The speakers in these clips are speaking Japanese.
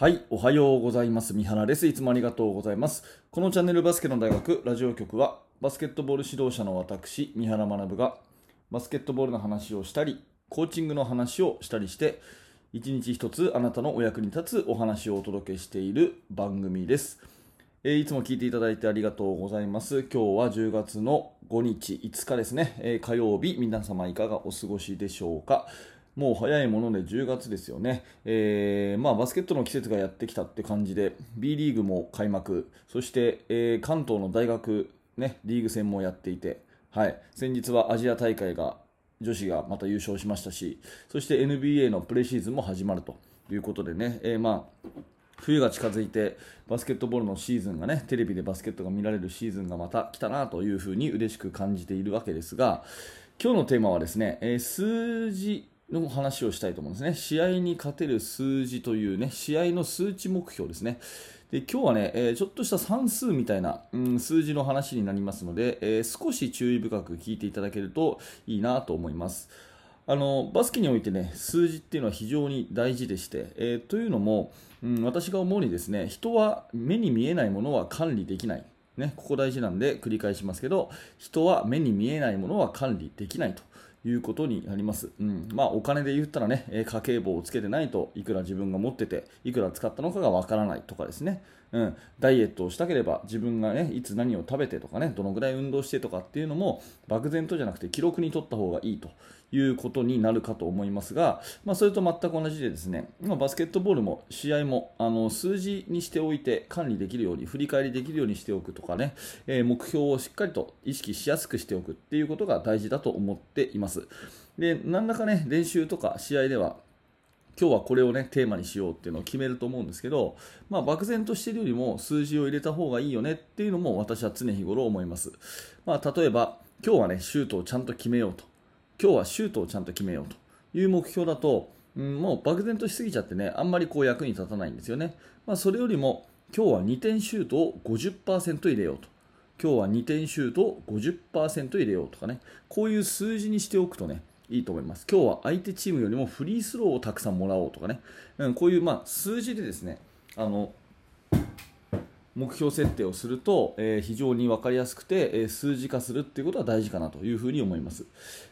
はい、おはようございます。三原です。いつもありがとうございます。このチャンネルバスケの大学ラジオ局は、バスケットボール指導者の私、三原学が、バスケットボールの話をしたり、コーチングの話をしたりして、一日一つあなたのお役に立つお話をお届けしている番組です。えー、いつも聞いていただいてありがとうございます。今日は10月の5日、5日ですね、えー、火曜日、皆様いかがお過ごしでしょうか？もう早いもので10月ですよね、えー、まあ、バスケットの季節がやってきたって感じで B リーグも開幕。そして、えー、関東の大学、ね、リーグ戦もやっていて、はい、先日はアジア大会が女子がまた優勝しましたしそして NBA のプレシーズンも始まるということでね、えー、まあ冬が近づいてバスケットボールのシーズンがねテレビでバスケットが見られるシーズンがまた来たなというふうに嬉しく感じているわけですが今日のテーマはですね、えー、数字の話をしたいと思うんですね。試合に勝てる数字というね、試合の数値目標ですね。で今日はね、えー、ちょっとした算数みたいな、うん、数字の話になりますので、えー、少し注意深く聞いていただけるといいなと思います。あのバスケにおいてね数字っていうのは非常に大事でして、えー、というのも、うん、私が思うにですね人は目に見えないものは管理できない、ね、ここ大事なんで繰り返しますけど人は目に見えないものは管理できないということになります。うん、まあ、お金で言ったらね、家計簿をつけてないといくら自分が持ってて、いくら使ったのかがわからないとかですね、うん、ダイエットをしたければ自分がね、いつ何を食べてとかね、どのぐらい運動してとかっていうのも漠然とじゃなくて記録に取った方がいいということになるかと思いますが、まあ、それと全く同じでですね、まあ、バスケットボールも試合もあの数字にしておいて管理できるように振り返りできるようにしておくとかね、えー、目標をしっかりと意識しやすくしておくっていうことが大事だと思っています。で何らかね練習とか試合では今日はこれをねテーマにしようっていうのを決めると思うんですけど、まあ、漠然としているよりも数字を入れた方がいいよねっていうのも私は常日頃思います、まあ、例えば今日はねシュートをちゃんと決めようと今日はシュートをちゃんと決めようという目標だと、うん、もう漠然としすぎちゃってね、あんまりこう役に立たないんですよね。まあ、それよりも、今日は2点シュートを50%入れようと。今日は2点シュートを50%入れようとかね、こういう数字にしておくとね、いいと思います。今日は相手チームよりもフリースローをたくさんもらおうとかね、うん、こういうまあ数字でですね、あの目標設定をすると、えー、非常に分かりやすくて、えー、数字化するっていうことは大事かなというふうに思います。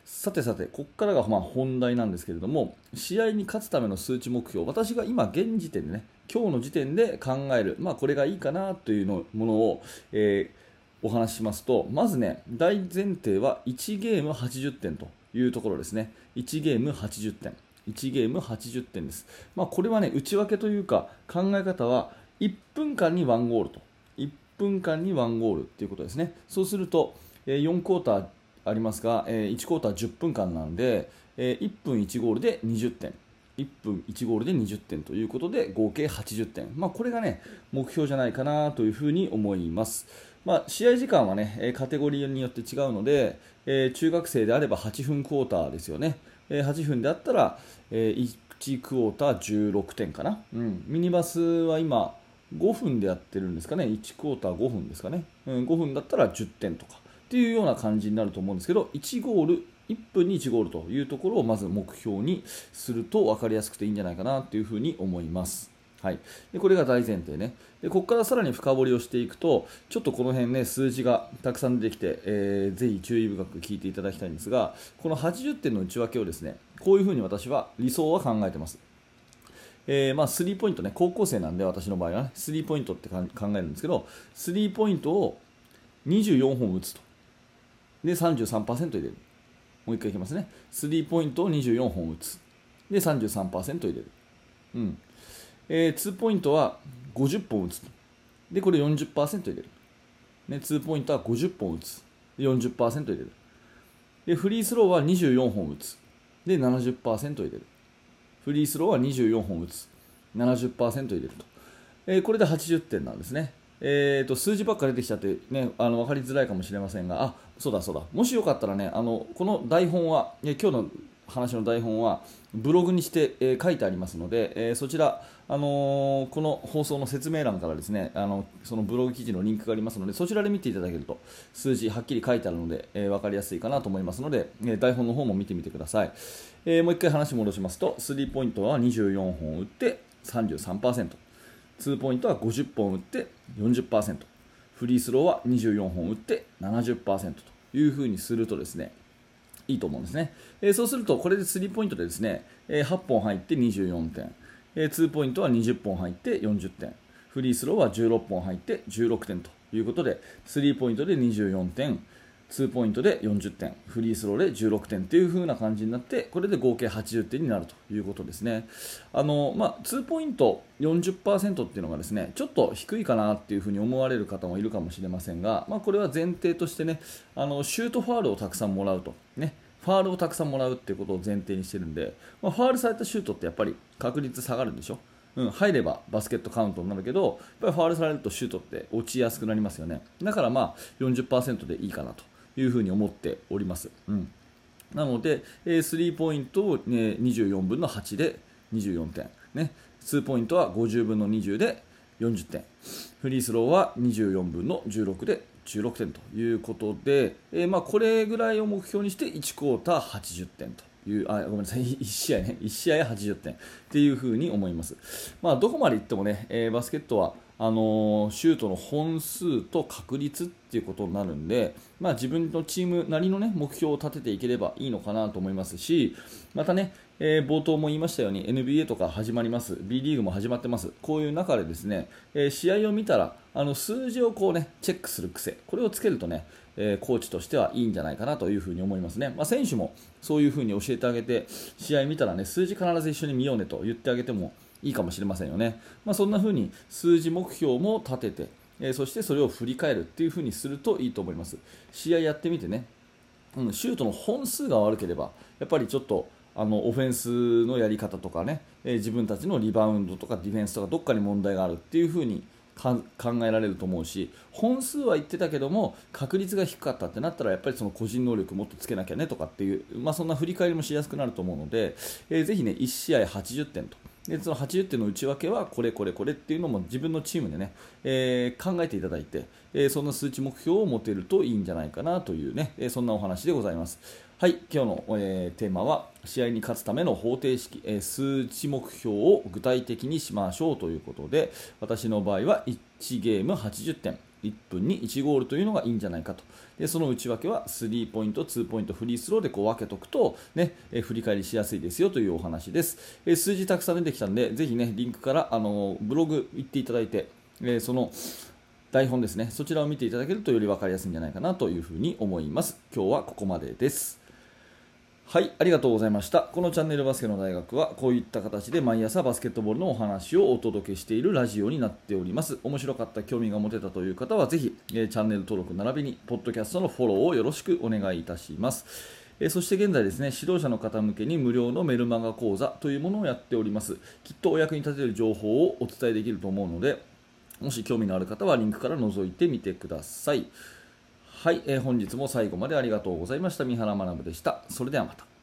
さてさてここからがまあ本題なんですけれども試合に勝つための数値目標。私が今現時点でね今日の時点で考える、まあ、これがいいかなというのものを、えー、お話ししますとまずね大前提は1ゲーム80点というところですね。1ゲーム80点1ゲーム80点です、まあ、これはね内訳というか考え方は1分間に1ゴールと。1分間に1ゴールということですね。そうすると4クォーターありますが1クォーター10分間なんで1分1ゴールで20点。1分1ゴールで20点ということで合計80点、まあ、これがね目標じゃないかなというふうに思います。まあ、試合時間はねカテゴリーによって違うので、えー、中学生であれば8分クォーターですよね、えー、8分であったら、えー、1クォーター16点かな、うん、ミニバスは今5分でやってるんですかね、1クォーター5分ですかね、うん、5分だったら10点とか。っていうような感じになると思うんですけど、1ゴール、1分に1ゴールというところをまず目標にすると分かりやすくていいんじゃないかなというふうに思います。はい、でこれが大前提ねでここからさらに深掘りをしていくとちょっとこの辺ね数字がたくさん出てきて、えー、ぜひ注意深く聞いていただきたいんですがこの80点の内訳をですねこういうふうに私は理想は考えてますえー、まあ、スリーポイントね、高校生なんで私の場合はね、スリーポイントって考えるんですけど、スリーポイントを24本打つと。で、33%入れる。もう一回いきますね。スリーポイントを24本打つ。で、33%入れる。うん。えー、ツーポイントは50本打つ。で、これ40%入れる。ね、ツーポイントは50本打つ。で、40%入れる。で、フリースローは24本打つ。で、70%入れる。フリースローは24本打つ、70%入れると、えー、これで80点なんですね。えーと、数字ばっか出てきちゃって、ね、あの分かりづらいかもしれませんが、あそうだそうだ、もしよかったらね、あのこの台本は、今日の話の台本はブログにして、えー、書いてありますので、えー、そちら、あのー、この放送の説明欄からですねあのそのブログ記事のリンクがありますのでそちらで見ていただけると数字はっきり書いてあるので、えー、分かりやすいかなと思いますので、え台本の方も見てみてください、えもう1回話戻しますとスリーポイントは24本打って33% 2ポイントは50本打って40%フリースローは24本打って70%というふうにするとですねいいと思うんですね、えー、そうするとこれでスリーポイントでですね、えー、8本入って24点、えー、2ポイントは20本入って40点フリースローは16本入って16点ということでスリーポイントで24点2ポイントで40点、フリースローで16点という風な感じになって、これで合計80点になるということですね。あのまあ、2ポイント40%っていうのがですねちょっと低いかなっていう風に思われる方もいるかもしれませんが、まあ、これは前提としてねあのシュートファールをたくさんもらうと、ね、ファールをたくさんもらうっていうことを前提にしてるんで、まあ、ファールされたシュートってやっぱり確率下がるんでしょ？うん、入ればバスケットカウントになるけどやっぱりファールされるとシュートって落ちやすくなりますよねだからまあ40%でいいかなというふうに思っております。うん。なので、えスリーポイントを、ね、24分の8で24点、ね、2ポイントは50分の20で40点、フリースローは24分の16で16点ということで、えー、まあ、これぐらいを目標にして1クォーター80点というあごめんなさい。1試合ね。1試合80点っていうふうに思います、まあ、どこまでいってもね、えー、バスケットはあのシュートの本数と確率っていうことになるんで、まあ、自分のチームなりの、ね、目標を立てていければいいのかなと思いますしまたね、えー、冒頭も言いましたように NBA とか始まります。B リーグも始まってます。こういう中でですね、えー、試合を見たらあの数字をこう、ね、チェックする癖。これをつけるとねえコーチとしてはいいんじゃないかなというふに思いますね、まあ、選手もそういうふうに教えてあげて試合見たらね数字必ず一緒に見ようねと言ってあげてもいいかもしれませんよね。まあ、そんな風に数字目標も立てて、えー、そしてそれを振り返るっていう風にするといいと思います。試合やってみてね、うん、シュートの本数が悪ければ、やっぱりちょっとあのオフェンスのやり方とかね、えー、自分たちのリバウンドとかディフェンスとかどっかに問題があるっていう風に考えられると思うし本数は言ってたけども確率が低かったってなったらやっぱりその個人能力もっとつけなきゃねとかっていう、まあ、そんな振り返りもしやすくなると思うので、えー、ぜひね1試合80点とでその80点の内訳はこれこれこれっていうのも自分のチームでね、えー、考えていただいて、えー、そんな数値目標を持てるといいんじゃないかなというね、えー、そんなお話でございます。はい、今日の、え、テーマは試合に勝つための方程式、え、数値目標を具体的にしましょうということで私の場合は1ゲーム80点1分に1ゴールというのがいいんじゃないかと。でその内訳はスリーポイント、ツーポイント、フリースローでこう分けとくと、ねえ振り返りしやすいですよというお話です、え数字たくさん出てきたのでぜひ、ね、リンクからあのブログ行っていただいて、えその台本ですねそちらを見ていただけるとより分かりやすいんじゃないかなというふに思います。今日はここまでです。はい、ありがとうございました。このチャンネルバスケの大学はこういった形で毎朝バスケットボールのお話をお届けしているラジオになっております。面白かった、興味が持てたという方はぜひ、えチャンネル登録並びにポッドキャストのフォローをよろしくお願いいたします。えそして現在ですね、指導者の方向けに無料のメルマガ講座というものをやっております。きっとお役に立てる情報をお伝えできると思うので、もし興味のある方はリンクから覗いてみてください。はい、えー、本日も最後までありがとうございました。三原学でした。それではまた。